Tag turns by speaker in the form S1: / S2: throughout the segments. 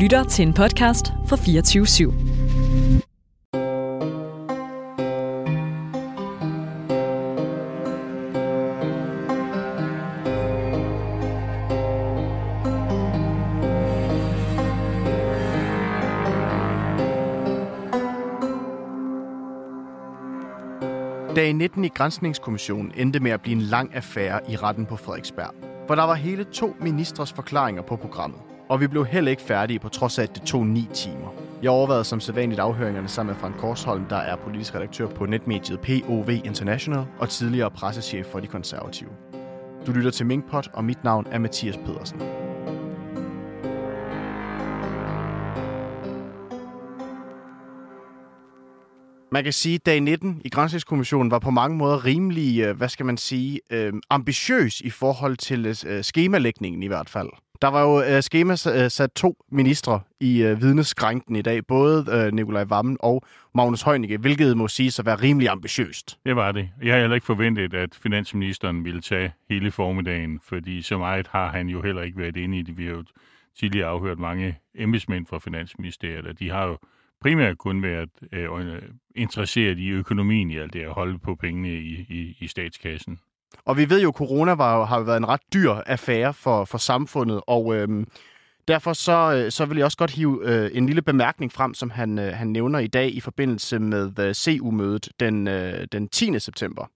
S1: lytter til en podcast fra 24 /7.
S2: Dag 19 i Grænsningskommissionen endte med at blive en lang affære i retten på Frederiksberg. For der var hele to ministres forklaringer på programmet. Og vi blev heller ikke færdige, på trods af, at det tog 9 timer. Jeg overvejede som sædvanligt afhøringerne sammen med Frank Korsholm, der er politisk redaktør på netmediet POV International og tidligere pressechef for De Konservative. Du lytter til Minkpot, og mit navn er Mathias Pedersen. Man kan sige, at dag 19 i Grænsningskommissionen var på mange måder rimelig, øh, hvad skal man sige, øh, ambitiøs i forhold til øh, skemalægningen i hvert fald. Der var jo øh, skema øh, sat to ministre i øh, vidneskrænken i dag, både øh, Nikolaj Vammen og Magnus Heunicke, hvilket må sige at være rimelig ambitiøst.
S3: Det var det. Jeg havde heller ikke forventet, at finansministeren ville tage hele formiddagen, fordi så meget har han jo heller ikke været inde i det. Vi har jo tidligere afhørt mange embedsmænd fra Finansministeriet, og de har jo primært kun været øh, øh interesseret i økonomien i alt det at holde på pengene i, i, i statskassen.
S2: Og vi ved jo, at corona var, har været en ret dyr affære for, for samfundet, og øhm, derfor så, øh, så vil jeg også godt hive øh, en lille bemærkning frem, som han, øh, han nævner i dag i forbindelse med øh, CU-mødet den, øh, den 10. september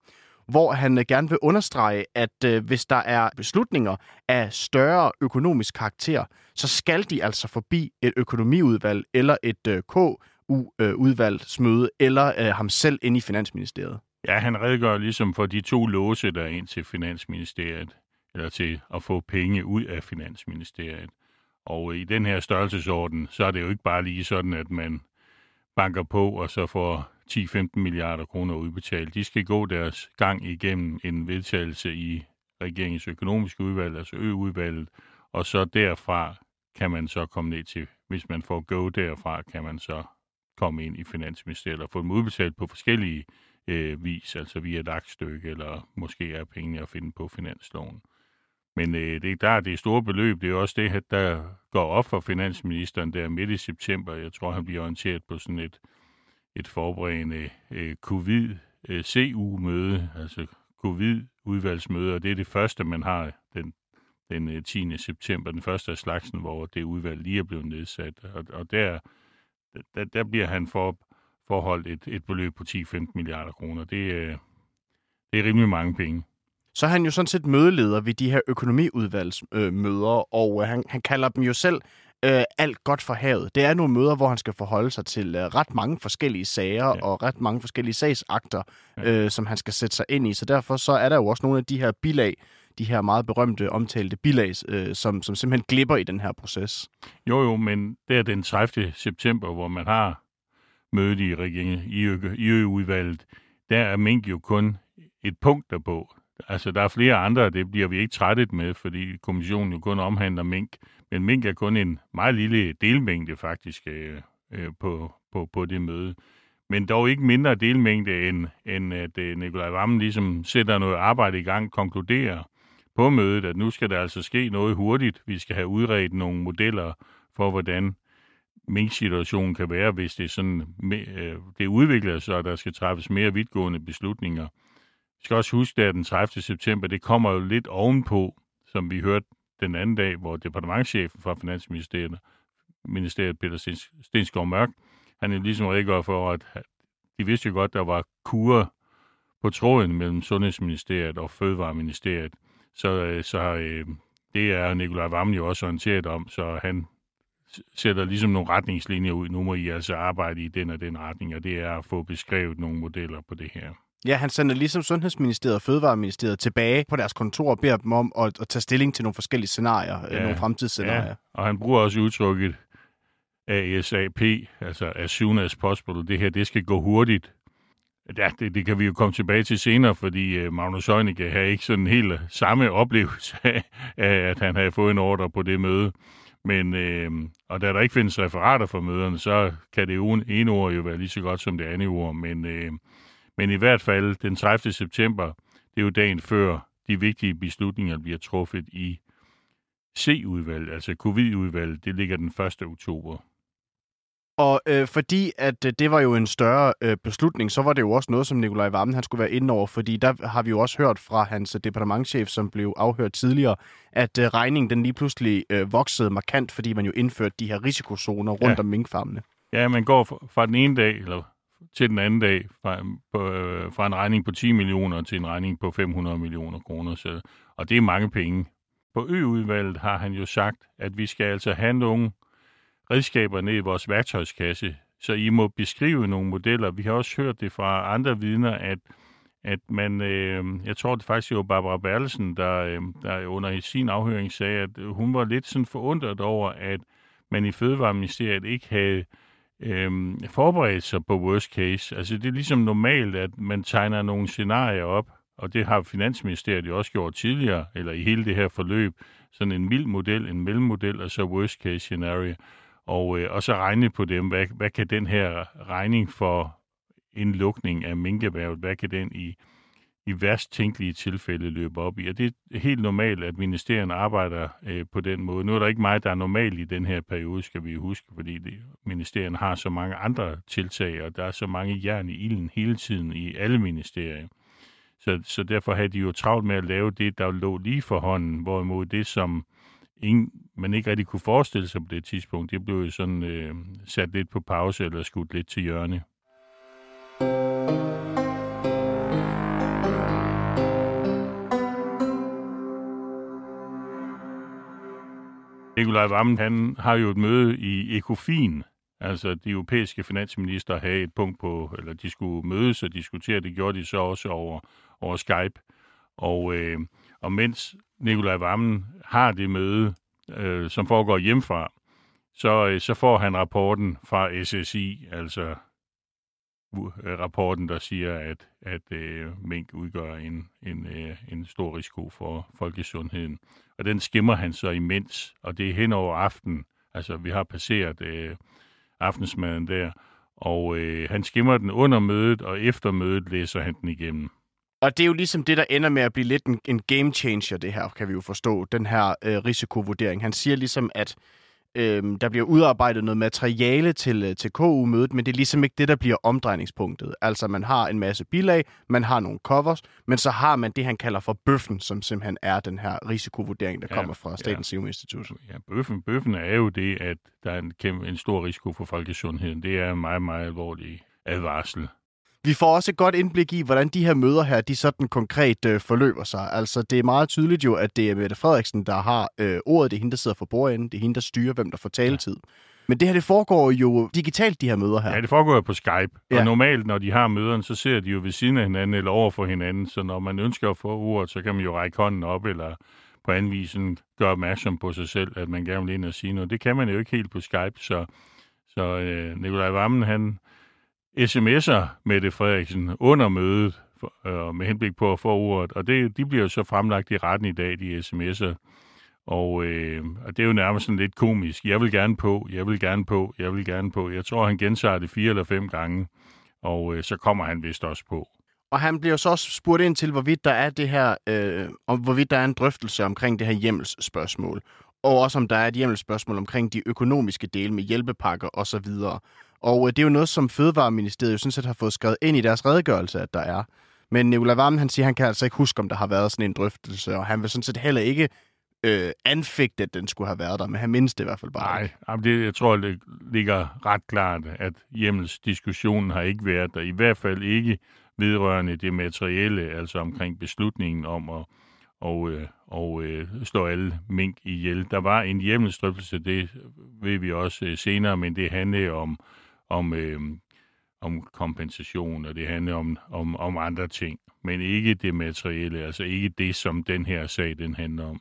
S2: hvor han øh, gerne vil understrege, at øh, hvis der er beslutninger af større økonomisk karakter, så skal de altså forbi et økonomiudvalg eller et øh, KU-udvalgsmøde, øh, eller øh, ham selv ind i Finansministeriet.
S3: Ja, han redegør ligesom for de to låse, der er ind til Finansministeriet, eller til at få penge ud af Finansministeriet. Og i den her størrelsesorden, så er det jo ikke bare lige sådan, at man banker på og så får 10-15 milliarder kroner udbetalt. De skal gå deres gang igennem en vedtagelse i regeringens økonomiske udvalg, altså ø-udvalget, og så derfra kan man så komme ned til, hvis man får go derfra, kan man så komme ind i Finansministeriet og få dem udbetalt på forskellige øh, vis, altså via et aktstykke, eller måske er pengene at finde på finansloven. Men øh, det er klart, det er store beløb. Det er også det, der går op for finansministeren der midt i september. Jeg tror, han bliver orienteret på sådan et, et forberedende øh, covid-CU-møde, øh, altså covid-udvalgsmøde, og det er det første, man har den, den øh, 10. September, den første af slagsen, hvor det udvalg lige er blevet nedsat. Og, og der, der, der bliver han for, forholdt et, et beløb på 10-15 milliarder kroner. Det, øh, det er rimelig mange penge.
S2: Så er han jo sådan set mødeleder ved de her økonomiudvalgsmøder, øh, og øh, han, han kalder dem jo selv øh, alt godt for havet. Det er nogle møder, hvor han skal forholde sig til øh, ret mange forskellige sager ja. og ret mange forskellige sagsakter, ja. øh, som han skal sætte sig ind i. Så derfor så er der jo også nogle af de her bilag, de her meget berømte, omtalte bilag, øh, som, som simpelthen glipper i den her proces.
S3: Jo, jo, men det er den 30. september, hvor man har mødet i regeringen, i, i udvalget der er mink jo kun et punkt derpå. Altså, der er flere andre, det bliver vi ikke trættet med, fordi kommissionen jo kun omhandler mink. Men mink er kun en meget lille delmængde faktisk øh, øh, på, på, på det møde. Men dog ikke mindre delmængde, end, end at øh, Nikolaj Vammen ligesom sætter noget arbejde i gang, konkluderer på mødet, at nu skal der altså ske noget hurtigt. Vi skal have udredt nogle modeller for, hvordan mink-situation kan være, hvis det, sådan, øh, det udvikler sig, og der skal træffes mere vidtgående beslutninger. Vi skal også huske, at den 30. september, det kommer jo lidt ovenpå, som vi hørte den anden dag, hvor departementchefen fra Finansministeriet, ministeriet Peter Stensgaard Mørk, han er ligesom redegør for, at de vidste jo godt, der var kurer på tråden mellem Sundhedsministeriet og Fødevareministeriet. Så, øh, så øh, det er Nikolaj Vammen jo også orienteret om, så han sætter ligesom nogle retningslinjer ud. Nu må I altså arbejde i den og den retning, og det er at få beskrevet nogle modeller på det her.
S2: Ja, han sender ligesom Sundhedsministeriet og Fødevareministeriet tilbage på deres kontor og beder dem om at, at tage stilling til nogle forskellige scenarier, ja, nogle fremtidsscenarier. Ja,
S3: og han bruger også udtrykket ASAP, altså as soon as possible. Det her, det skal gå hurtigt. Ja, det, det kan vi jo komme tilbage til senere, fordi uh, Magnus Heunicke har ikke sådan helt samme oplevelse af, at han havde fået en ordre på det møde. Men, øh, og da der ikke findes referater for møderne, så kan det ene ord jo være lige så godt som det andet ord. Men, øh, men i hvert fald den 30. september, det er jo dagen før de vigtige beslutninger bliver truffet i C-udvalget, altså covid-udvalget. Altså det ligger den 1. oktober.
S2: Og øh, fordi at øh, det var jo en større øh, beslutning, så var det jo også noget, som Nikolaj Vammen han skulle være inde over, fordi der har vi jo også hørt fra hans departementchef, som blev afhørt tidligere, at øh, regningen den lige pludselig øh, voksede markant, fordi man jo indførte de her risikozoner rundt ja. om minkfarmene.
S3: Ja, man går fra, den ene dag eller til den anden dag fra, på, øh, fra en regning på 10 millioner til en regning på 500 millioner kroner. Så, og det er mange penge. På ø-udvalget har han jo sagt, at vi skal altså have nogle redskaber ned i vores værktøjskasse, så I må beskrive nogle modeller. Vi har også hørt det fra andre vidner, at, at man, øh, jeg tror det faktisk var Barbara Berlesen, der, øh, der under sin afhøring sagde, at hun var lidt sådan forundret over, at man i Fødevareministeriet ikke havde øh, forberedt sig på worst case. Altså det er ligesom normalt, at man tegner nogle scenarier op, og det har Finansministeriet jo også gjort tidligere, eller i hele det her forløb, sådan en mild model, en mellemmodel, og så worst case scenario og, øh, og så regne på dem. Hvad, hvad kan den her regning for en lukning af minkerhvervet, hvad kan den i, i værst tænkelige tilfælde løbe op i? Og det er helt normalt, at ministerien arbejder øh, på den måde. Nu er der ikke meget, der er normalt i den her periode, skal vi huske, fordi det, ministerien har så mange andre tiltag, og der er så mange jern i ilden hele tiden i alle ministerier. Så, så derfor havde de jo travlt med at lave det, der lå lige for hånden, hvorimod det, som ingen, man ikke rigtig kunne forestille sig på det tidspunkt. Det blev jo sådan øh, sat lidt på pause eller skudt lidt til hjørne. Nikolaj Vammen, han har jo et møde i ECOFIN, altså de europæiske finansminister havde et punkt på, eller de skulle mødes og diskutere, det gjorde de så også over, over Skype. Og, øh, og mens Nikolaj Vammen har det møde, øh, som foregår hjemmefra, så, øh, så får han rapporten fra SSI, altså øh, rapporten, der siger, at, at øh, mink udgør en, en, øh, en stor risiko for folkesundheden. Og den skimmer han så imens, og det er hen over aften. Altså, vi har passeret øh, aftensmaden der, og øh, han skimmer den under mødet, og efter mødet læser han den igennem.
S2: Og det er jo ligesom det, der ender med at blive lidt en, en game changer, det her, kan vi jo forstå, den her øh, risikovurdering. Han siger ligesom, at øh, der bliver udarbejdet noget materiale til, øh, til KU-mødet, men det er ligesom ikke det, der bliver omdrejningspunktet. Altså, man har en masse bilag, man har nogle covers, men så har man det, han kalder for bøffen, som simpelthen er den her risikovurdering, der ja, kommer fra Statens ja. Serum Institut.
S3: Ja, bøffen, bøffen er jo det, at der er en, kæmpe, en stor risiko for folkesundheden. Det er en meget, meget alvorlig advarsel.
S2: Vi får også et godt indblik i, hvordan de her møder her, de sådan konkret øh, forløber sig. Altså, det er meget tydeligt jo, at det er Mette Frederiksen, der har øh, ordet. Det er hende, der sidder for bordenden. Det er hende, der styrer, hvem der får taletid. Ja. Men det her, det foregår jo digitalt, de her møder her.
S3: Ja, det foregår jo på Skype. Ja. Og normalt, når de har møderne, så ser de jo ved siden af hinanden eller over for hinanden. Så når man ønsker at få ordet, så kan man jo række hånden op eller på anden vis gøre opmærksom på sig selv, at man gerne vil ind og sige noget. Det kan man jo ikke helt på Skype, så, så øh, Nikolaj Vammen, han, sms'er Mette Frederiksen under mødet for, øh, med henblik på at få ordet, og det, de bliver så fremlagt i retten i dag, de sms'er. Og, øh, og det er jo nærmest sådan lidt komisk. Jeg vil gerne på, jeg vil gerne på, jeg vil gerne på. Jeg tror, han gentager det fire eller fem gange, og øh, så kommer han vist også på.
S2: Og han bliver så også spurgt ind til, hvorvidt der er det her, øh, om hvorvidt der er en drøftelse omkring det her hjemmelsspørgsmål. Og også om der er et hjemmelsspørgsmål omkring de økonomiske dele med hjælpepakker osv. Og øh, det er jo noget, som Fødevareministeriet jo sådan set har fået skrevet ind i deres redegørelse, at der er. Men Nicolai Vammen, han siger, han kan altså ikke huske, om der har været sådan en drøftelse, og han vil sådan set heller ikke øh, anfægte, at den skulle have været der, men han mindste i hvert fald bare.
S3: Nej, det, jeg tror, det ligger ret klart, at hjemmelsdiskussionen har ikke været der. I hvert fald ikke vedrørende det materielle, altså omkring beslutningen om at og, øh, og øh, slå alle mink ihjel. Der var en hjemmelsdrøftelse, det ved vi også øh, senere, men det handlede om om, øh, om kompensation, og det handler om, om, om andre ting, men ikke det materielle, altså ikke det, som den her sag den handler om.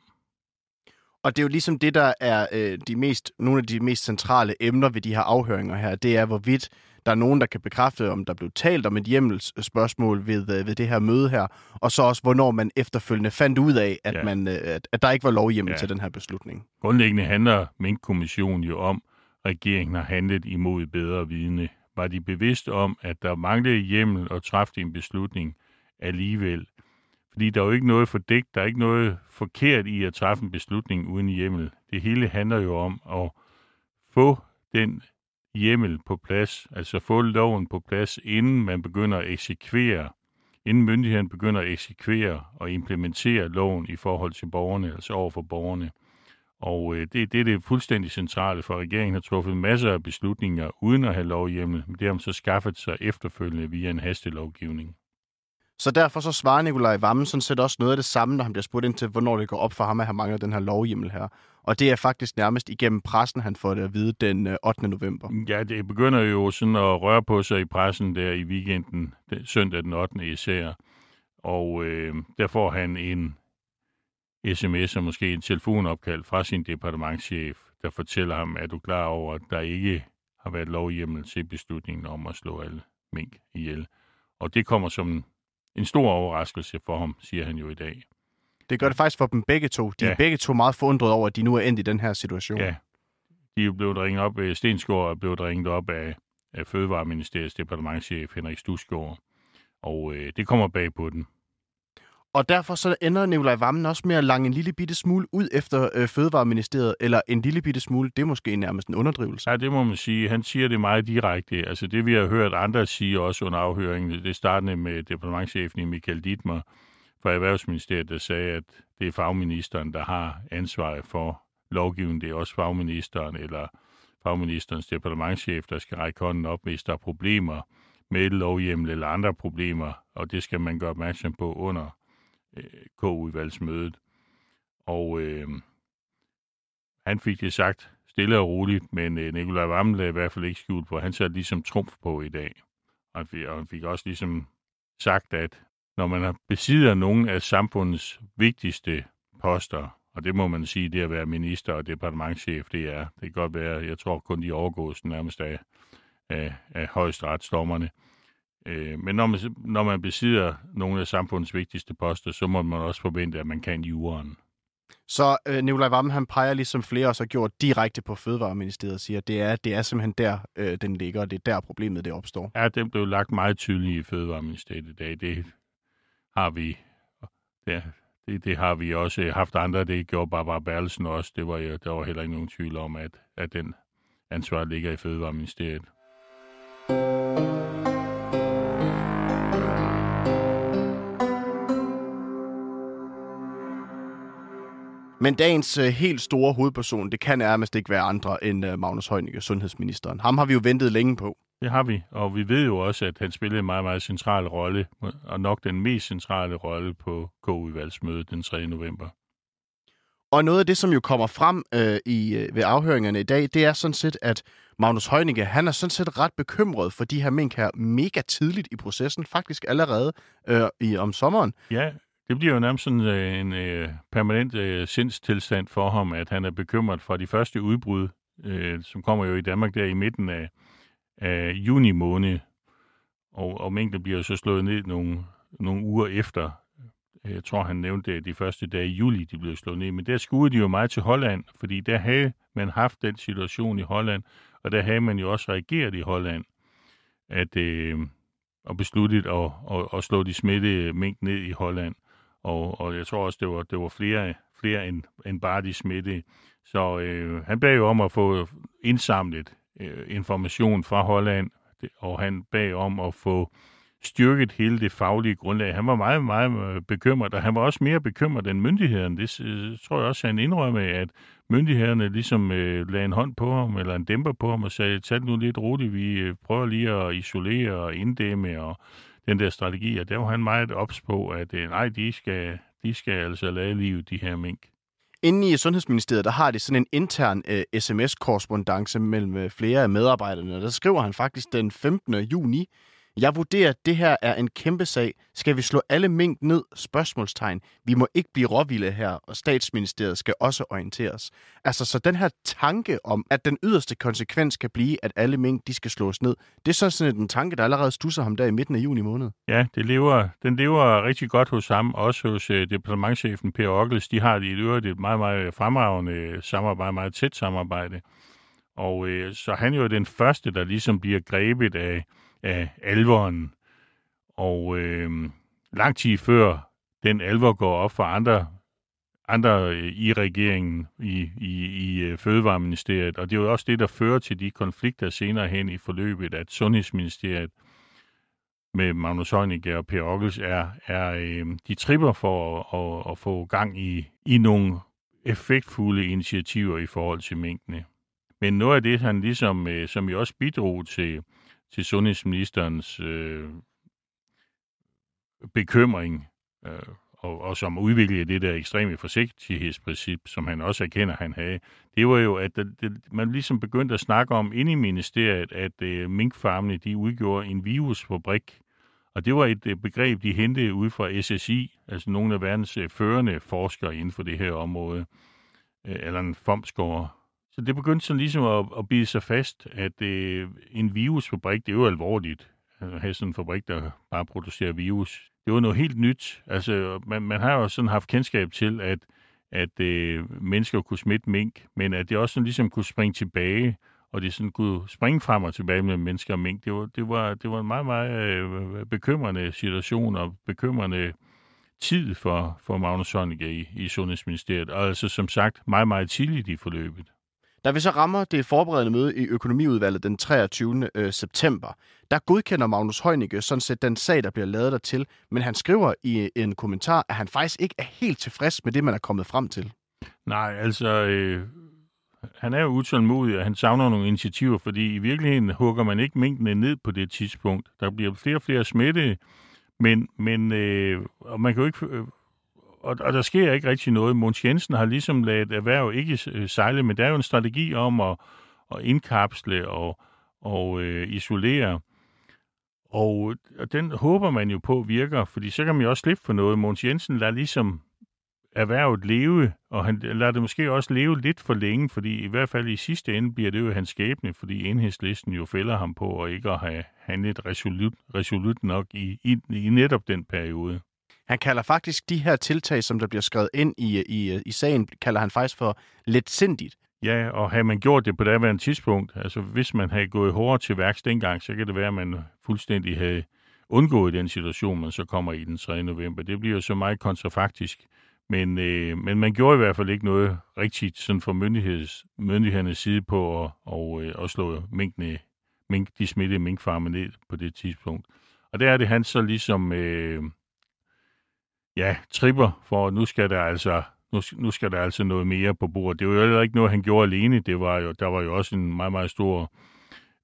S2: Og det er jo ligesom det, der er øh, de mest, nogle af de mest centrale emner ved de her afhøringer her, det er, hvorvidt der er nogen, der kan bekræfte, om der blev talt om et hjemmelsspørgsmål ved, øh, ved det her møde her, og så også, hvornår man efterfølgende fandt ud af, at, ja. man, øh, at, at der ikke var lovhjemmel ja. til den her beslutning.
S3: Grundlæggende handler Mink-kommissionen jo om, regeringen har handlet imod bedre vidne. Var de bevidste om, at der manglede hjemmel og træffede en beslutning alligevel? Fordi der er jo ikke noget fordækt, der er ikke noget forkert i at træffe en beslutning uden hjemmel. Det hele handler jo om at få den hjemmel på plads, altså få loven på plads, inden man begynder at eksekvere, inden myndigheden begynder at eksekvere og implementere loven i forhold til borgerne, altså over for borgerne. Og øh, det, det er det fuldstændig centrale, for regeringen har truffet masser af beslutninger uden at have lovhjemmel, men det har man så skaffet sig efterfølgende via en hastelovgivning.
S2: Så derfor så svarer Nikolaj Vammen sådan set også noget af det samme, når han bliver spurgt ind til, hvornår det går op for ham, at han mangler den her lovhjemmel her. Og det er faktisk nærmest igennem pressen, han får det at vide den 8. Øh, november.
S3: Ja, det begynder jo sådan at røre på sig i pressen der i weekenden, den, søndag den 8. især. Og øh, der får han en sms og måske en telefonopkald fra sin departementschef, der fortæller ham, at du klar over, at der ikke har været lovhjemmel til beslutningen om at slå alle mink ihjel. Og det kommer som en stor overraskelse for ham, siger han jo i dag.
S2: Det gør det faktisk for dem begge to. De ja. er begge to meget forundret over, at de nu er endt i den her situation.
S3: Ja. De er blevet ringet op, Stensgaard er blevet ringet op af, af Fødevareministeriets departementchef Henrik Stusgaard. Og øh, det kommer bag på den.
S2: Og derfor så ender Nikolaj Vammen også med at lange en lille bitte smule ud efter øh, Fødevareministeriet, eller en lille bitte smule, det er måske nærmest en underdrivelse.
S3: Ja, det må man sige. Han siger det meget direkte. Altså det, vi har hørt andre sige også under afhøringen, det startede med departementchefen Michael Dittmer fra Erhvervsministeriet, der sagde, at det er fagministeren, der har ansvaret for lovgivningen. Det er også fagministeren eller fagministerens departementchef, der skal række hånden op, hvis der er problemer med lovhjemmel eller andre problemer, og det skal man gøre opmærksom på under øh, K-udvalgsmødet. Og øh, han fik det sagt stille og roligt, men øh, Nikolaj Vammen lagde i hvert fald ikke skjult på. Han satte ligesom trumf på i dag. Og han, fik, og han fik også ligesom sagt, at når man besidder nogle af samfundets vigtigste poster, og det må man sige, det at være minister og departementchef, det er. Det kan godt være, jeg tror kun de overgås nærmest af, af, af højesteretsdommerne. Øh, men når man, når man besidder nogle af samfundets vigtigste poster, så må man også forvente, at man kan juraen.
S2: Så øh, Nikolaj Vammen, han peger ligesom flere også har gjort direkte på Fødevareministeriet og siger, at det er, det er simpelthen der, øh, den ligger, og det er der problemet det opstår.
S3: Ja, det blev lagt meget tydeligt i Fødevareministeriet i dag. Det har vi, det, det, det har vi også haft andre. Det gjorde Barbara Berlsen også. Det var, der var heller ikke nogen tvivl om, at, at den ansvar ligger i Fødevareministeriet.
S2: Men dagens uh, helt store hovedperson, det kan nærmest ikke være andre end uh, Magnus Heunicke, sundhedsministeren. Ham har vi jo ventet længe på.
S3: Det har vi, og vi ved jo også, at han spillede en meget, meget central rolle, og nok den mest centrale rolle på K-udvalgsmødet den 3. november.
S2: Og noget af det, som jo kommer frem øh, i, øh, ved afhøringerne i dag, det er sådan set, at Magnus Heunicke, han er sådan set ret bekymret for de her mink her mega tidligt i processen, faktisk allerede øh, i, om sommeren.
S3: Ja, det bliver jo nærmest sådan øh, en øh, permanent øh, sindstilstand for ham, at han er bekymret for de første udbrud, øh, som kommer jo i Danmark der i midten af, af juni måned. Og, og mængden bliver jo så slået ned nogle, nogle uger efter. Jeg tror, han nævnte det de første dage i juli, de blev slået ned. Men der skulle de jo meget til Holland, fordi der havde man haft den situation i Holland, og der havde man jo også reageret i Holland, at, øh, og besluttet at, at, at slå de smittede mængden ned i Holland. Og, og jeg tror også, det var, det var flere, flere end, end bare de smittede. Så øh, han bag jo om at få indsamlet øh, information fra Holland, og han bag om at få styrket hele det faglige grundlag. Han var meget, meget øh, bekymret, og han var også mere bekymret end myndighederne. Det øh, tror jeg også, han indrømmer, at myndighederne ligesom øh, lagde en hånd på ham, eller en dæmper på ham, og sagde, tag nu lidt roligt, vi øh, prøver lige at isolere og inddæmme, og den der strategi, og der var han meget ops på, at øh, nej, de skal, de skal altså lade livet, de her mink.
S2: Inde i Sundhedsministeriet, der har de sådan en intern øh, sms korrespondance mellem øh, flere af medarbejderne. Der skriver han faktisk den 15. juni, jeg vurderer, at det her er en kæmpe sag. Skal vi slå alle mink ned? Spørgsmålstegn. Vi må ikke blive råvilde her, og statsministeriet skal også orienteres. Altså, så den her tanke om, at den yderste konsekvens kan blive, at alle mink, de skal slås ned, det er sådan en tanke, der allerede stusser ham der i midten af juni måned.
S3: Ja, det lever, den lever rigtig godt hos ham, også hos uh, departementchefen Per Ockels. De har i øvrigt et meget, meget fremragende samarbejde, meget tæt samarbejde. Og uh, så han er jo den første, der ligesom bliver grebet af af alvoren. Og øh, lang tid før den alvor går op for andre andre øh, i regeringen, i, i, i øh, Fødevareministeriet, og det er jo også det, der fører til de konflikter senere hen i forløbet, at Sundhedsministeriet med Magnus Heunicke og Per Ockels er, er øh, de tripper for at, at, at få gang i, i nogle effektfulde initiativer i forhold til mængdene. Men noget af det, han ligesom, øh, som jo også bidrog til, til sundhedsministerens øh, bekymring, øh, og, og som udviklede det der ekstreme forsigtighedsprincip, som han også erkender, han havde, det var jo, at det, det, man ligesom begyndte at snakke om inde i ministeriet, at øh, minkfarmene, de udgjorde en virusfabrik. Og det var et øh, begreb, de hentede ud fra SSI, altså nogle af verdens øh, førende forskere inden for det her område, øh, eller en. Så det begyndte sådan ligesom at, at bide sig fast, at øh, en virusfabrik, det er jo alvorligt. Altså, at have sådan en fabrik, der bare producerer virus det var noget helt nyt. Altså, man, man har jo sådan haft kendskab til, at, at øh, mennesker kunne smitte mink, men at det også sådan ligesom kunne springe tilbage, og det sådan kunne springe frem og tilbage med mennesker og mink. Det var, det var, det var en meget, meget øh, bekymrende situation og bekymrende tid for, for Magnus Sonneke i, i Sundhedsministeriet. Og altså som sagt, meget, meget tidligt i forløbet.
S2: Da vi så rammer det forberedende møde i økonomiudvalget den 23. Øh, september, der godkender Magnus Heunicke sådan set den sag, der bliver lavet dertil, men han skriver i øh, en kommentar, at han faktisk ikke er helt tilfreds med det, man er kommet frem til.
S3: Nej, altså, øh, han er jo utålmodig, og han savner nogle initiativer, fordi i virkeligheden hugger man ikke mængden ned på det tidspunkt. Der bliver flere og flere smittede, men, men øh, og man kan jo ikke øh, og, og der sker ikke rigtig noget. Mons Jensen har ligesom lavet erhverv ikke øh, sejle, men der er jo en strategi om at, at indkapsle og, og øh, isolere. Og, og den håber man jo på virker, fordi så kan man jo også slippe for noget. Mons Jensen lader ligesom erhvervet leve, og han lader det måske også leve lidt for længe, fordi i hvert fald i sidste ende bliver det jo hans skæbne, fordi enhedslisten jo fælder ham på og ikke at have handlet resolut, resolut nok i, i, i netop den periode.
S2: Han kalder faktisk de her tiltag, som der bliver skrevet ind i, i, i sagen, kalder han faktisk for lidt sindigt.
S3: Ja, og havde man gjort det på det tidspunkt, altså hvis man havde gået hårdere til værks dengang, så kan det være, at man fuldstændig havde undgået den situation, man så kommer i den 3. november. Det bliver jo så meget kontrafaktisk. Men, øh, men man gjorde i hvert fald ikke noget rigtigt sådan fra myndigheds, myndighedernes side på at, og, øh, at slå minkene, mink, de smittede minkfarme ned på det tidspunkt. Og der er det han så ligesom øh, ja, tripper, for nu skal der altså nu, nu skal der altså noget mere på bordet. Det var jo heller ikke noget, han gjorde alene. Det var jo, der var jo også en meget, meget stor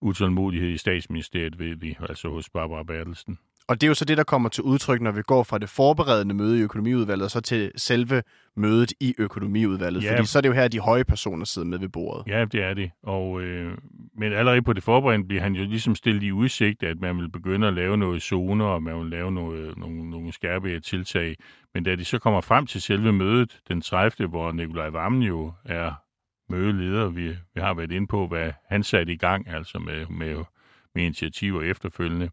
S3: utålmodighed i statsministeriet, ved vi, altså hos Barbara Bertelsen.
S2: Og det er jo så det, der kommer til udtryk, når vi går fra det forberedende møde i økonomiudvalget, og så til selve mødet i økonomiudvalget. Ja. Fordi så er det jo her, de høje personer sidder med ved bordet.
S3: Ja, det er det. Og, øh, men allerede på det forberedende bliver han jo ligesom stillet i udsigt, at man vil begynde at lave noget zoner, og man vil lave noget, nogle, nogle skærpe tiltag. Men da de så kommer frem til selve mødet den 30., hvor Nikolaj Vammen jo er mødeleder, vi, vi har været inde på, hvad han satte i gang, altså med, med, med initiativer efterfølgende,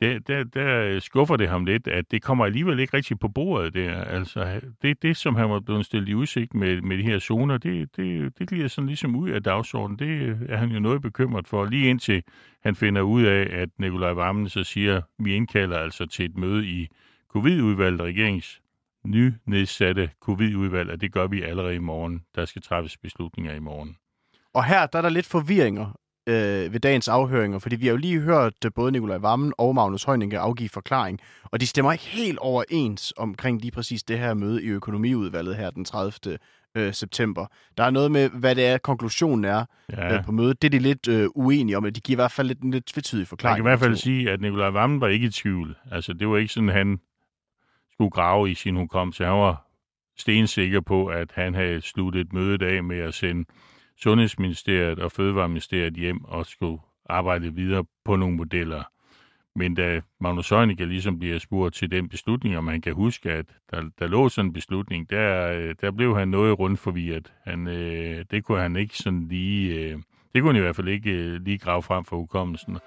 S3: der, der, der skuffer det ham lidt, at det kommer alligevel ikke rigtig på bordet der. Altså, det, det som han var blevet stillet i udsigt med, med de her zoner, det, det, det glider sådan ligesom ud af dagsordenen. Det er han jo noget bekymret for, lige indtil han finder ud af, at Nikolaj Vammen så siger, vi indkalder altså til et møde i covid-udvalget, regerings nedsatte covid-udvalg, og det gør vi allerede i morgen. Der skal træffes beslutninger i morgen.
S2: Og her der er der lidt forvirringer øh, ved dagens afhøringer, fordi vi har jo lige hørt øh, både Nikolaj Vammen og Magnus Heunicke afgive forklaring, og de stemmer ikke helt overens omkring lige præcis det her møde i økonomiudvalget her den 30. Øh, september. Der er noget med, hvad det er, konklusionen er ja. øh, på mødet. Det er de lidt øh, uenige om, at de giver i hvert fald lidt, en lidt tvetydig forklaring.
S3: Man kan i hvert fald sige, at Nikolaj Vammen var ikke i tvivl. Altså, det var ikke sådan, han skulle grave i sin hukommelse. Han var stensikker på, at han havde sluttet mødet af med at sende Sundhedsministeriet og Fødevareministeriet hjem og skulle arbejde videre på nogle modeller. Men da Magnus Heunicke ligesom bliver spurgt til den beslutning, og man kan huske, at der, der lå sådan en beslutning, der, øh, der blev han noget rundt forvirret. Han, øh, det kunne han ikke sådan lige, øh, det kunne han i hvert fald ikke øh, lige grave frem for hukommelsen.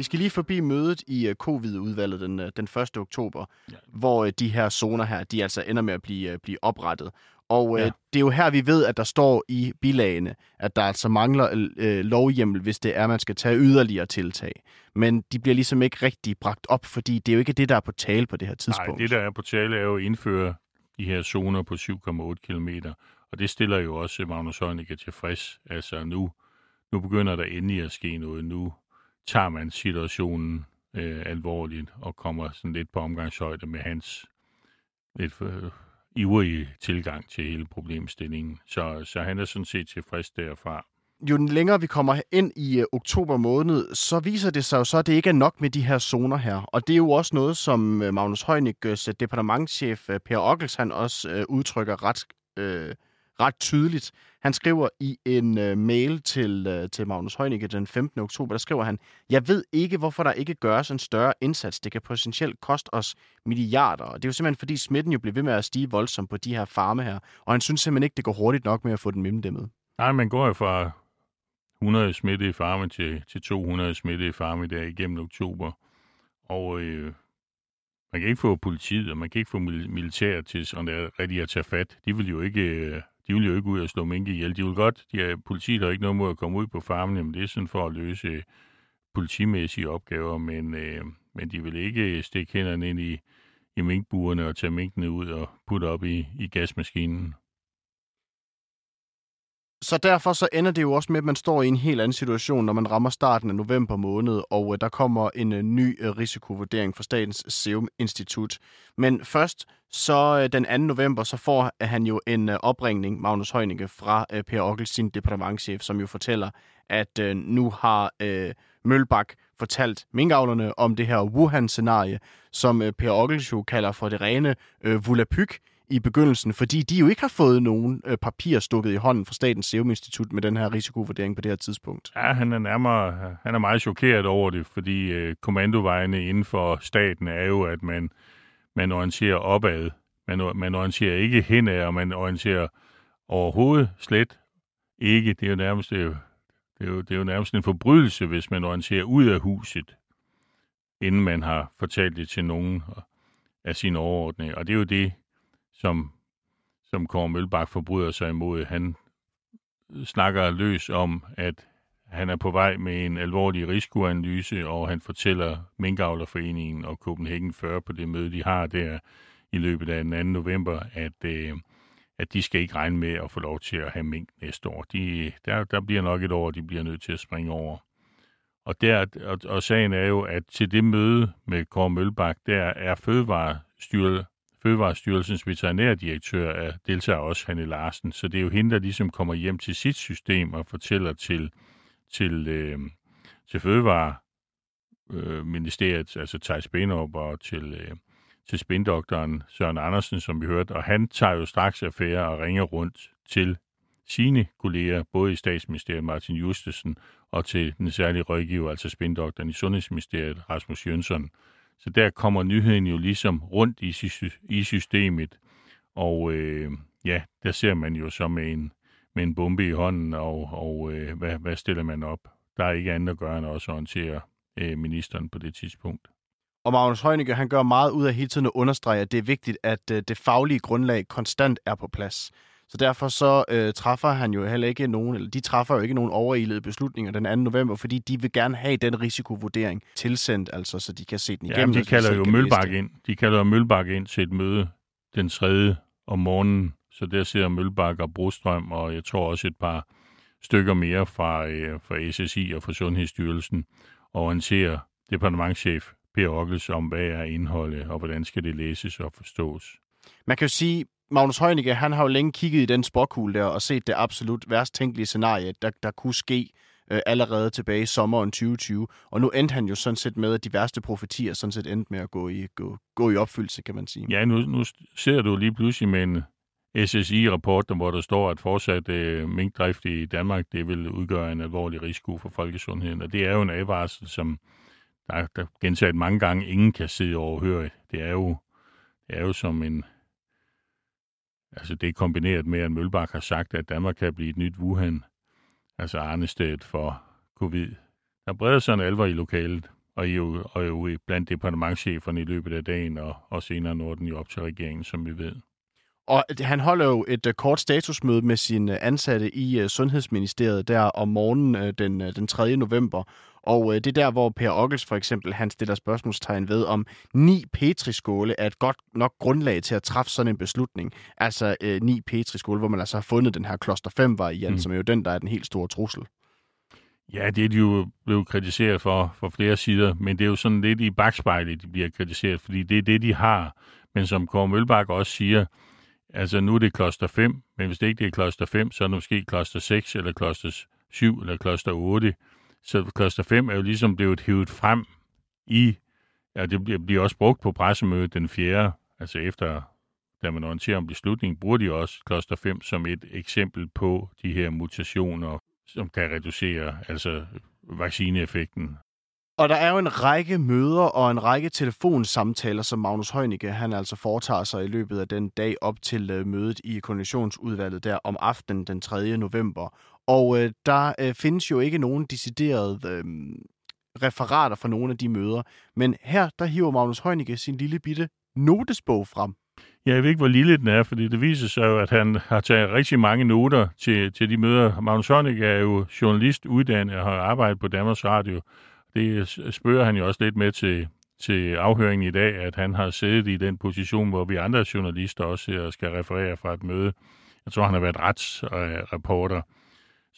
S2: Vi skal lige forbi mødet i uh, covid-udvalget den, uh, den 1. oktober, ja. hvor uh, de her zoner her, de altså ender med at blive, blive oprettet. Og øh,
S3: Ja.
S2: det er jo her, vi ved, at der står i bilagene, at der altså mangler øh, lovhjemmel, hvis det er, at man skal tage yderligere tiltag. Men de bliver ligesom ikke rigtig bragt op, fordi det er jo ikke det, der er på tale på det her
S3: Nej,
S2: tidspunkt.
S3: det der er på tale er jo at indføre de her zoner på 7,8 km, og det stiller jo også Magnus Heunicke tilfreds. Altså nu, nu begynder der endelig at ske noget. Nu tager man situationen øh, alvorligt og kommer sådan lidt på omgangshøjde med hans lidt øh, ivrige tilgang til hele problemstillingen. Så, så han er sådan set tilfreds derfra.
S2: jo længere vi kommer ind i øh, oktober måned, så viser det sig jo så, at det ikke er nok med de her zoner her. Og det er jo også noget, som øh, Magnus Heunicke's øh, departementchef øh, Per Ockels, han også øh, udtrykker ret, øh, ret tydeligt. Han skriver i en øh, mail til, øh, til Magnus Heunicke den 15. oktober, der skriver han, Jeg ved ikke, hvorfor der ikke gøres en større indsats. Det kan potentielt koste os milliarder. Og det er jo simpelthen, fordi smitten jo bliver ved med at stige voldsomt på de her farme her. Og han synes simpelthen ikke, det går hurtigt nok med at få den mimdæmmet.
S3: Nej, man går jo fra 100 smittede farme til, til 200 smittede farme der igennem oktober. Og øh, man kan ikke få politiet, og man kan ikke få militæret til sådan der rigtig at tage fat. De vil jo ikke, øh, de vil jo ikke ud og slå mink ihjel. De vil godt, de er, politiet har ikke noget mod at komme ud på farmen, men det er sådan for at løse øh, politimæssige opgaver, men, øh, men de vil ikke øh, stikke hænderne ind i, i minkbuerne og tage minkene ud og putte op i, i gasmaskinen.
S2: Så derfor så ender det jo også med, at man står i en helt anden situation, når man rammer starten af november måned, og øh, der kommer en øh, ny øh, risikovurdering fra Statens Serum Institut. Men først, så øh, den 2. november, så får han jo en øh, opringning, Magnus Heunicke, fra øh, Per Ockels, sin departementchef, som jo fortæller, at øh, nu har øh, Mølbak fortalt minkavlerne om det her Wuhan-scenarie, som øh, Per Ockels jo kalder for det rene øh, volapyk, i begyndelsen, fordi de jo ikke har fået nogen øh, papir stukket i hånden fra Statens Serum Institut med den her risikovurdering på det her tidspunkt.
S3: Ja, han er nærmere, han er meget chokeret over det, fordi øh, kommandovejene inden for staten er jo, at man, man orienterer opad. Man, man orienterer ikke henad, og man orienterer overhovedet slet ikke. Det er jo nærmest, det er jo, det er jo, det er jo nærmest en forbrydelse, hvis man orienterer ud af huset, inden man har fortalt det til nogen af sine overordnede. Og det er jo det, som, som Kåre Mølbak forbryder sig imod. Han snakker løs om, at han er på vej med en alvorlig risikoanalyse, og han fortæller Minkavlerforeningen og Copenhagen 40 på det møde, de har der i løbet af den 2. november, at, øh, at de skal ikke regne med at få lov til at have mink næste år. De, der, der bliver nok et år, de bliver nødt til at springe over. Og, der, og, og sagen er jo, at til det møde med Kåre Mølbak, der er Fødevarestyrelsen Fødevarestyrelsens veterinærdirektør er, deltager også, Hanne Larsen. Så det er jo hende, der ligesom kommer hjem til sit system og fortæller til, til, øh, til Fødevareministeriet, øh, altså Thijs Benop og til, øh, til spindoktoren Søren Andersen, som vi hørte. Og han tager jo straks affære og ringer rundt til sine kolleger, både i statsministeriet Martin Justesen og til den særlige rådgiver, altså spindoktoren i Sundhedsministeriet, Rasmus Jønsson. Så der kommer nyheden jo ligesom rundt i, i systemet, og øh, ja, der ser man jo så med en, med en bombe i hånden, og, og øh, hvad, hvad stiller man op? Der er ikke andet at gøre end også at orientere øh, ministeren på det tidspunkt.
S2: Og Magnus Heunicke, han gør meget ud af hele tiden at understrege, at det er vigtigt, at øh, det faglige grundlag konstant er på plads. Så derfor så øh, træffer han jo heller ikke nogen, eller de træffer jo ikke nogen overilede beslutninger den 2. november, fordi de vil gerne have den risikovurdering tilsendt, altså så de kan se den igennem.
S3: Ja, de kalder jo Mølbak ind. De kalder jo Mølbak ind til et møde den 3. om morgenen, så der ser Mølbak og Brostrøm, og jeg tror også et par stykker mere fra, øh, fra SSI og fra Sundhedsstyrelsen, og orienterer departementchef Per Ockels om, hvad er indholdet, og hvordan skal det læses og forstås.
S2: Man kan jo sige, Magnus Heunicke, han har jo længe kigget i den sporkugle der og set det absolut værst tænkelige scenarie, der, der kunne ske øh, allerede tilbage i sommeren 2020. Og nu endte han jo sådan set med, at de værste profetier sådan set endte med at gå i, gå, gå i opfyldelse, kan man sige.
S3: Ja, nu, nu ser du lige pludselig med en SSI-rapport, hvor der står, at fortsat øh, minkdrift i Danmark, det vil udgøre en alvorlig risiko for folkesundheden. Og det er jo en advarsel, som der, der gentaget mange gange ingen kan sidde og overhøre. Det er jo, det er jo som en, Altså det er kombineret med, at Mølbak har sagt, at Danmark kan blive et nyt Wuhan, altså arnested for covid. Der breder sig en alvor i lokalet, og I jo, og jo blandt departementcheferne i løbet af dagen, og, og senere når den jo op til regeringen, som vi ved.
S2: og han holder jo et uh, kort statusmøde med sine øh, ansatte i uh, Sundhedsministeriet der om morgenen uh, den, uh, den 3. november. Og uh, det er der, hvor Per Ockels for eksempel, han stiller spørgsmålstegn ved, om ni petriskåle er et godt nok grundlag til at træffe sådan en beslutning. Altså uh, ni petriskåle, hvor man altså har fundet den her kloster 5-variant, mm. som er jo den, der er den helt store trussel.
S3: Ja, det er de jo blevet kritiseret for, for flere sider, men det er jo sådan lidt i bagspejlet, de bliver kritiseret, fordi det er det, de har. Men som Kåre Mølbak også siger, altså nu er det kloster 5, men hvis det ikke er kloster 5, så er det måske kloster 6, eller kloster 7, eller kloster 8. Så kloster 5 er jo ligesom blevet hivet frem i, ja, det bliver, også brugt på pressemødet den 4., altså efter, da man orienterer om beslutningen, bruger de også kloster 5 som et eksempel på de her mutationer, som kan reducere altså vaccineeffekten.
S2: Og der er jo en række møder og en række telefonsamtaler, som Magnus Heunicke han altså foretager sig i løbet af den dag op til øh, mødet i koordinationsudvalget der om aftenen den 3. november. Og øh, der øh, findes jo ikke nogen deciderede øh, referater fra nogle af de møder. Men her, der hiver Magnus Heunicke sin lille bitte notesbog frem.
S3: Jeg ved ikke, hvor lille den er, fordi det viser sig jo, at han har taget rigtig mange noter til, til de møder. Magnus Heunicke er jo journalist uddannet og har arbejdet på Danmarks Radio. Det spørger han jo også lidt med til, til afhøringen i dag, at han har siddet i den position, hvor vi andre journalister også øh, skal referere fra et møde. Jeg tror, han har været retsreporter.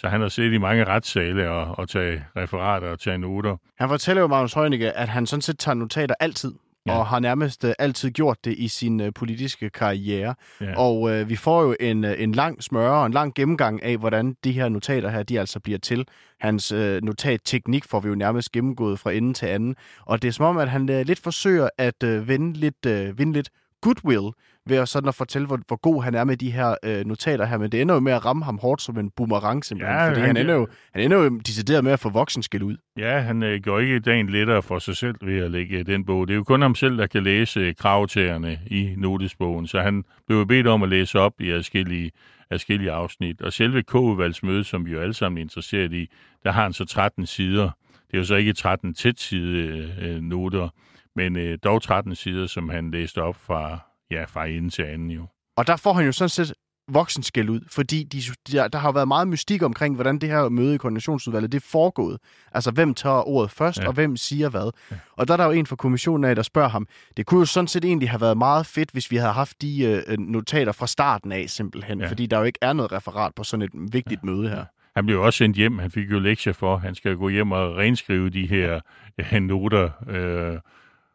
S3: Så han har siddet i mange retssale og, og taget referater og taget noter.
S2: Han fortæller jo Magnus Heunicke, at han sådan set tager notater altid ja. og har nærmest uh, altid gjort det i sin uh, politiske karriere. Ja. Og uh, vi får jo en, uh, en lang smøre og en lang gennemgang af, hvordan de her notater her, de altså bliver til. Hans uh, notatteknik får vi jo nærmest gennemgået fra ende til anden. Og det er som om, at han lidt forsøger at uh, vinde lidt, uh, vinde lidt goodwill ved at, sådan at fortælle, hvor, hvor god han er med de her øh, notater her, men det ender jo med at ramme ham hårdt som en boomerang simpelthen, ja, fordi han, han, ender jo, han ender jo decideret med at få voksenskil ud.
S3: Ja, han øh, gør ikke dagen lettere for sig selv ved at lægge den bog. Det er jo kun ham selv, der kan læse øh, kravtagerne i notesbogen, så han blev bedt om at læse op i forskellige forskellige afsnit. Og selve K-udvalgsmødet, som vi jo alle sammen er interesseret i, der har han så 13 sider. Det er jo så ikke 13 tæt side øh, noter, men øh, dog 13 sider, som han læste op fra, ja, fra ende til anden jo.
S2: Og der får han jo sådan set voksenskæld ud, fordi de, der, der har været meget mystik omkring, hvordan det her møde i koordinationsudvalget, det er foregået. Altså, hvem tager ordet først, ja. og hvem siger hvad. Ja. Og der er der jo en fra kommissionen af, der spørger ham, det kunne jo sådan set egentlig have været meget fedt, hvis vi havde haft de øh, notater fra starten af, simpelthen, ja. fordi der jo ikke er noget referat på sådan et vigtigt ja. møde her.
S3: Han blev også sendt hjem, han fik jo lektier for, han skal gå hjem og renskrive de her ja, noter, øh,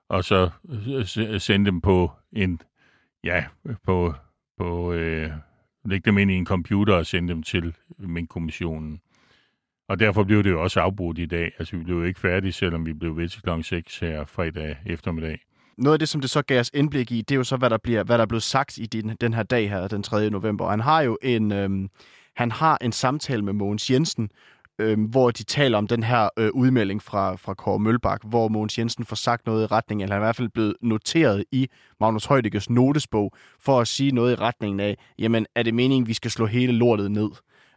S3: og så øh, sende dem på en, ja, på, på øh, lægge dem ind i en computer og sende dem til min-kommissionen. Og derfor blev det jo også afbrudt i dag. Altså, vi blev jo ikke færdige, selvom vi blev ved til kl. 6 her fredag eftermiddag.
S2: Noget af det, som det så gav os indblik i, det er jo så, hvad der, bliver, hvad der er blevet sagt i den, den her dag her, den 3. november. Og han har jo en, øhm, han har en samtale med Mogens Jensen, øh, hvor de taler om den her øh, udmelding fra, fra Kåre Mølbak, hvor Mogens Jensen får sagt noget i retning, eller han er i hvert fald blevet noteret i Magnus Højdikes notesbog, for at sige noget i retningen af, jamen er det meningen, vi skal slå hele lortet ned?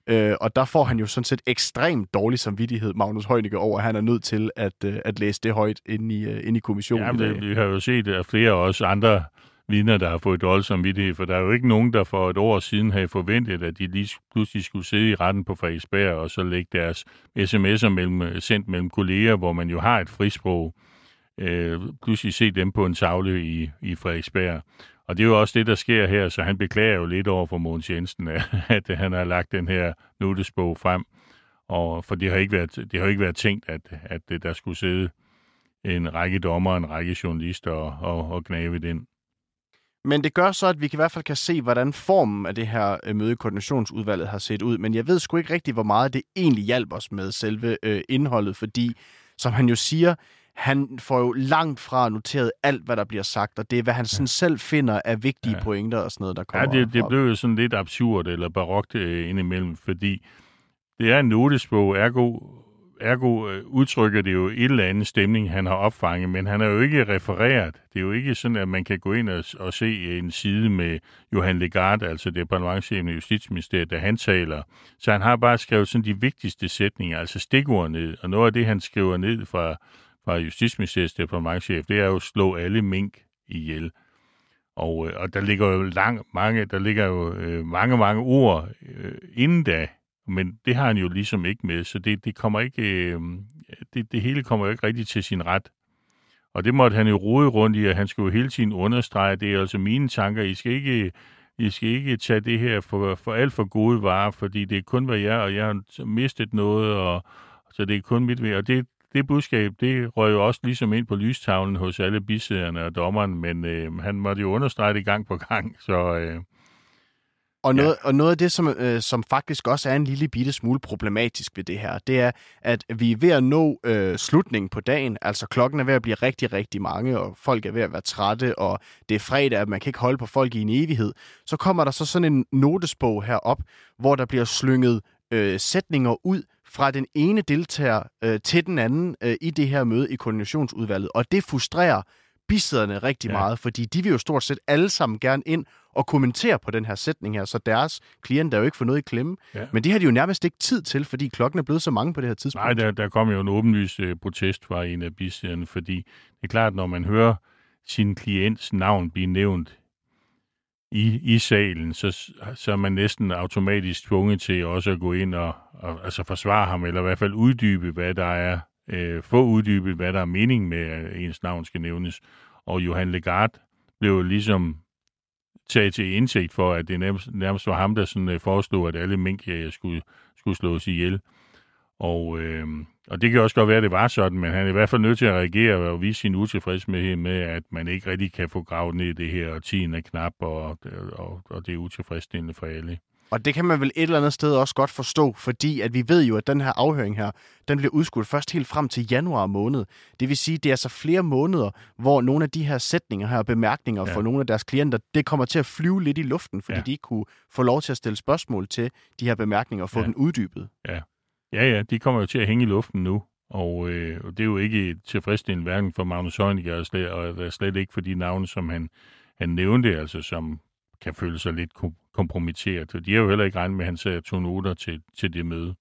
S2: Øh, og der får han jo sådan set ekstremt dårlig samvittighed, Magnus Heunicke, over, at han er nødt til at, øh, at læse det højt ind i, øh, ind i kommissionen.
S3: Ja, det, vi har jo set, at flere også andre vidner, der har fået dårlig samvittighed, for der er jo ikke nogen, der for et år siden havde forventet, at de lige pludselig skulle sidde i retten på Frederiksberg og så lægge deres sms'er mellem, sendt mellem kolleger, hvor man jo har et frisprog, øh, pludselig se dem på en tavle i, i Frederiksberg. Og det er jo også det, der sker her, så han beklager jo lidt over for Mogens Jensen, at han har lagt den her notesbog frem. Og for det har ikke været, det har ikke været tænkt, at, at øh, der skulle sidde en række dommer, en række journalister og, og, og gnave den.
S2: Men det gør så, at vi i hvert fald kan se, hvordan formen af det her øh, møde i koordinationsudvalget har set ud. Men jeg ved sgu ikke rigtig, hvor meget det egentlig hjælper os med selve øh, indholdet, fordi, som han jo siger, han får jo langt fra noteret alt, hvad der bliver sagt, og det er, hvad han sådan selv finder af vigtige ja. pointer og sådan noget, der kommer
S3: Ja, det, det blev jo sådan lidt absurd eller barokt øh, indimellem, fordi det er en notesbog, ergo ergo øh, udtrykker det jo et eller andet stemning, han har opfanget, men han er jo ikke refereret. Det er jo ikke sådan, at man kan gå ind og, og se en side med Johan Legard, altså departementchefen i Justitsministeriet, da han taler. Så han har bare skrevet sådan de vigtigste sætninger, altså stikord ned. Og noget af det, han skriver ned fra, fra Justitsministeriets departementchef, det er jo at slå alle mink ihjel. Og, øh, og der ligger jo lang, mange, der ligger jo øh, mange, mange ord øh, inden da, men det har han jo ligesom ikke med, så det, det kommer ikke, øh, det, det hele kommer jo ikke rigtig til sin ret. Og det måtte han jo rode rundt i, at han skulle jo hele tiden understrege, det er altså mine tanker, I skal ikke, I skal ikke tage det her for, for alt for gode varer, fordi det er kun hvad jeg, og jeg har mistet noget, og så det er kun mit ved. Og det, det budskab, det røg jo også ligesom ind på lystavlen hos alle bisæderne og dommeren, men øh, han måtte jo understrege det gang på gang, så... Øh,
S2: og noget, ja. og noget af det, som, øh, som faktisk også er en lille bitte smule problematisk ved det her, det er, at vi er ved at nå øh, slutningen på dagen. Altså klokken er ved at blive rigtig, rigtig mange, og folk er ved at være trætte, og det er fredag, at man kan ikke holde på folk i en evighed. Så kommer der så sådan en notesbog herop, hvor der bliver slynget øh, sætninger ud fra den ene deltager øh, til den anden øh, i det her møde i koordinationsudvalget. Og det frustrerer bisæderne rigtig ja. meget, fordi de vil jo stort set alle sammen gerne ind og kommentere på den her sætning her, så deres klienter jo ikke får noget i klemme. Ja. Men det har de jo nærmest ikke tid til, fordi klokken er blevet så mange på det her tidspunkt.
S3: Nej, der, der kom jo en åbenlys uh, protest fra en af bisæderne, fordi det er klart, når man hører sin klients navn blive nævnt i, i salen, så, så er man næsten automatisk tvunget til også at gå ind og, og altså forsvare ham, eller i hvert fald uddybe, hvad der er, øh, få uddybet, hvad der er mening med, at ens navn skal nævnes. Og Johan Legard blev ligesom taget til indsigt for, at det nærmest, nærmest var ham, der sådan, øh, foreslog, at alle mink øh, skulle, skulle slås ihjel. Og, øh, og det kan også godt være, at det var sådan, men han er i hvert fald nødt til at reagere og vise sin utilfredshed med, at man ikke rigtig kan få gravet ned i det her, og tiden er knap, og, og, og det er utilfredsstillende for alle.
S2: Og det kan man vel et eller andet sted også godt forstå, fordi at vi ved jo, at den her afhøring her, den bliver udskudt først helt frem til januar måned. Det vil sige, det er altså flere måneder, hvor nogle af de her sætninger her, bemærkninger ja. for nogle af deres klienter, det kommer til at flyve lidt i luften, fordi ja. de ikke kunne få lov til at stille spørgsmål til de her bemærkninger og få ja. den uddybet.
S3: Ja. Ja, ja, de kommer jo til at hænge i luften nu, og øh, det er jo ikke tilfredsstillende hverken for Magnus Heunicke og slet, og slet ikke for de navne, som han, han nævnte, altså som kan føle sig lidt kompromitteret. De har jo heller ikke regnet med, at han sagde to noter til, til det møde.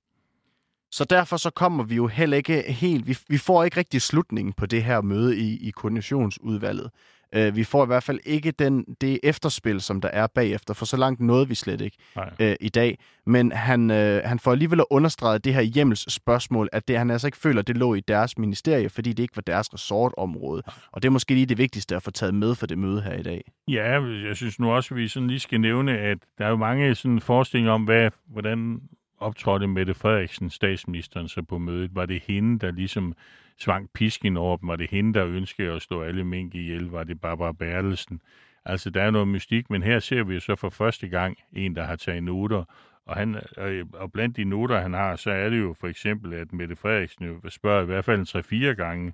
S2: Så derfor så kommer vi jo heller ikke helt, vi, vi får ikke rigtig slutningen på det her møde i, i koordinationsudvalget. Øh, vi får i hvert fald ikke den, det efterspil, som der er bagefter, for så langt nåede vi slet ikke øh, i dag. Men han, øh, han får alligevel understreget det her hjemmels spørgsmål, at det, han altså ikke føler, det lå i deres ministerie, fordi det ikke var deres resortområde. Nej. Og det er måske lige det vigtigste at få taget med for det møde her i dag.
S3: Ja, jeg synes nu også, at vi sådan lige skal nævne, at der er jo mange sådan forestillinger om, hvad, hvordan optrådte Mette Frederiksen, statsministeren, så på mødet. Var det hende, der ligesom svang pisken over dem? Var det hende, der ønskede at slå alle mink ihjel? Var det Barbara Bertelsen? Altså, der er noget mystik, men her ser vi jo så for første gang en, der har taget noter, og, han, øh, øh, og blandt de noter, han har, så er det jo for eksempel, at Mette Frederiksen jo spørger i hvert fald en 3-4 gange,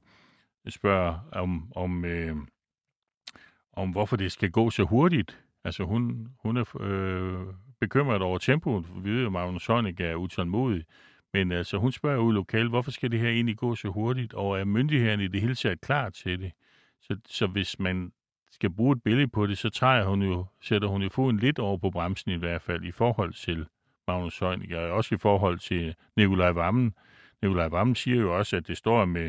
S3: spørger om, om, øh, om, hvorfor det skal gå så hurtigt. Altså hun, hun er øh, bekymret over tempoet. Vi ved jo, at Magnus Heunicke er utålmodig. Men altså, hun spørger ud lokalt, hvorfor skal det her egentlig gå så hurtigt, og er myndighederne i det hele taget klar til det? Så, så hvis man skal bruge et billede på det, så tager hun jo, sætter hun jo foden lidt over på bremsen i hvert fald, i forhold til Magnus Heunicke, og også i forhold til Nikolaj Vammen. Nikolaj Vammen siger jo også, at det står med,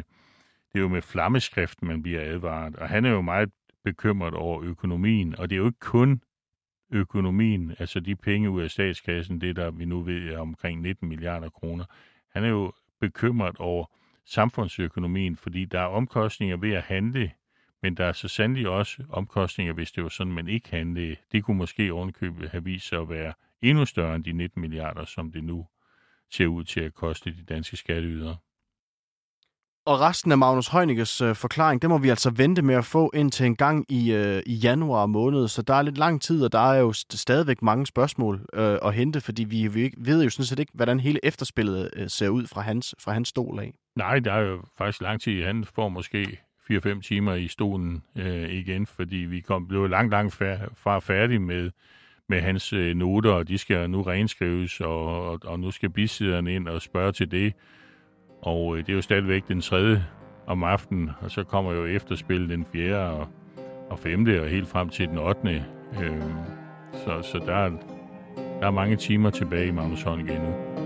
S3: det er jo med flammeskrift, man bliver advaret, og han er jo meget bekymret over økonomien, og det er jo ikke kun økonomien, altså de penge ud af statskassen, det der vi nu ved er omkring 19 milliarder kroner, han er jo bekymret over samfundsøkonomien, fordi der er omkostninger ved at handle, men der er så sandelig også omkostninger, hvis det var sådan, man ikke handlede. Det kunne måske ovenkøbet have vist sig at være endnu større end de 19 milliarder, som det nu ser ud til at koste de danske skatteydere.
S2: Og resten af Magnus Heunickes øh, forklaring, det må vi altså vente med at få indtil en gang i, øh, i januar måned. Så der er lidt lang tid, og der er jo stadigvæk mange spørgsmål øh, at hente, fordi vi, vi ved jo sådan set ikke, hvordan hele efterspillet øh, ser ud fra hans, fra hans stol af.
S3: Nej, der er jo faktisk lang tid. Han får måske 4-5 timer i stolen øh, igen, fordi vi kom, blev langt, langt fær- fra færdige med, med hans øh, noter, og de skal nu renskrives, og, og, og nu skal bisiderne ind og spørge til det. Og øh, det er jo stadigvæk den tredje om aftenen, og så kommer jo efterspil den fjerde og, og femte, og helt frem til den ottende. Øh, så, så der, er, der er mange timer tilbage i Magnus Holm igen nu.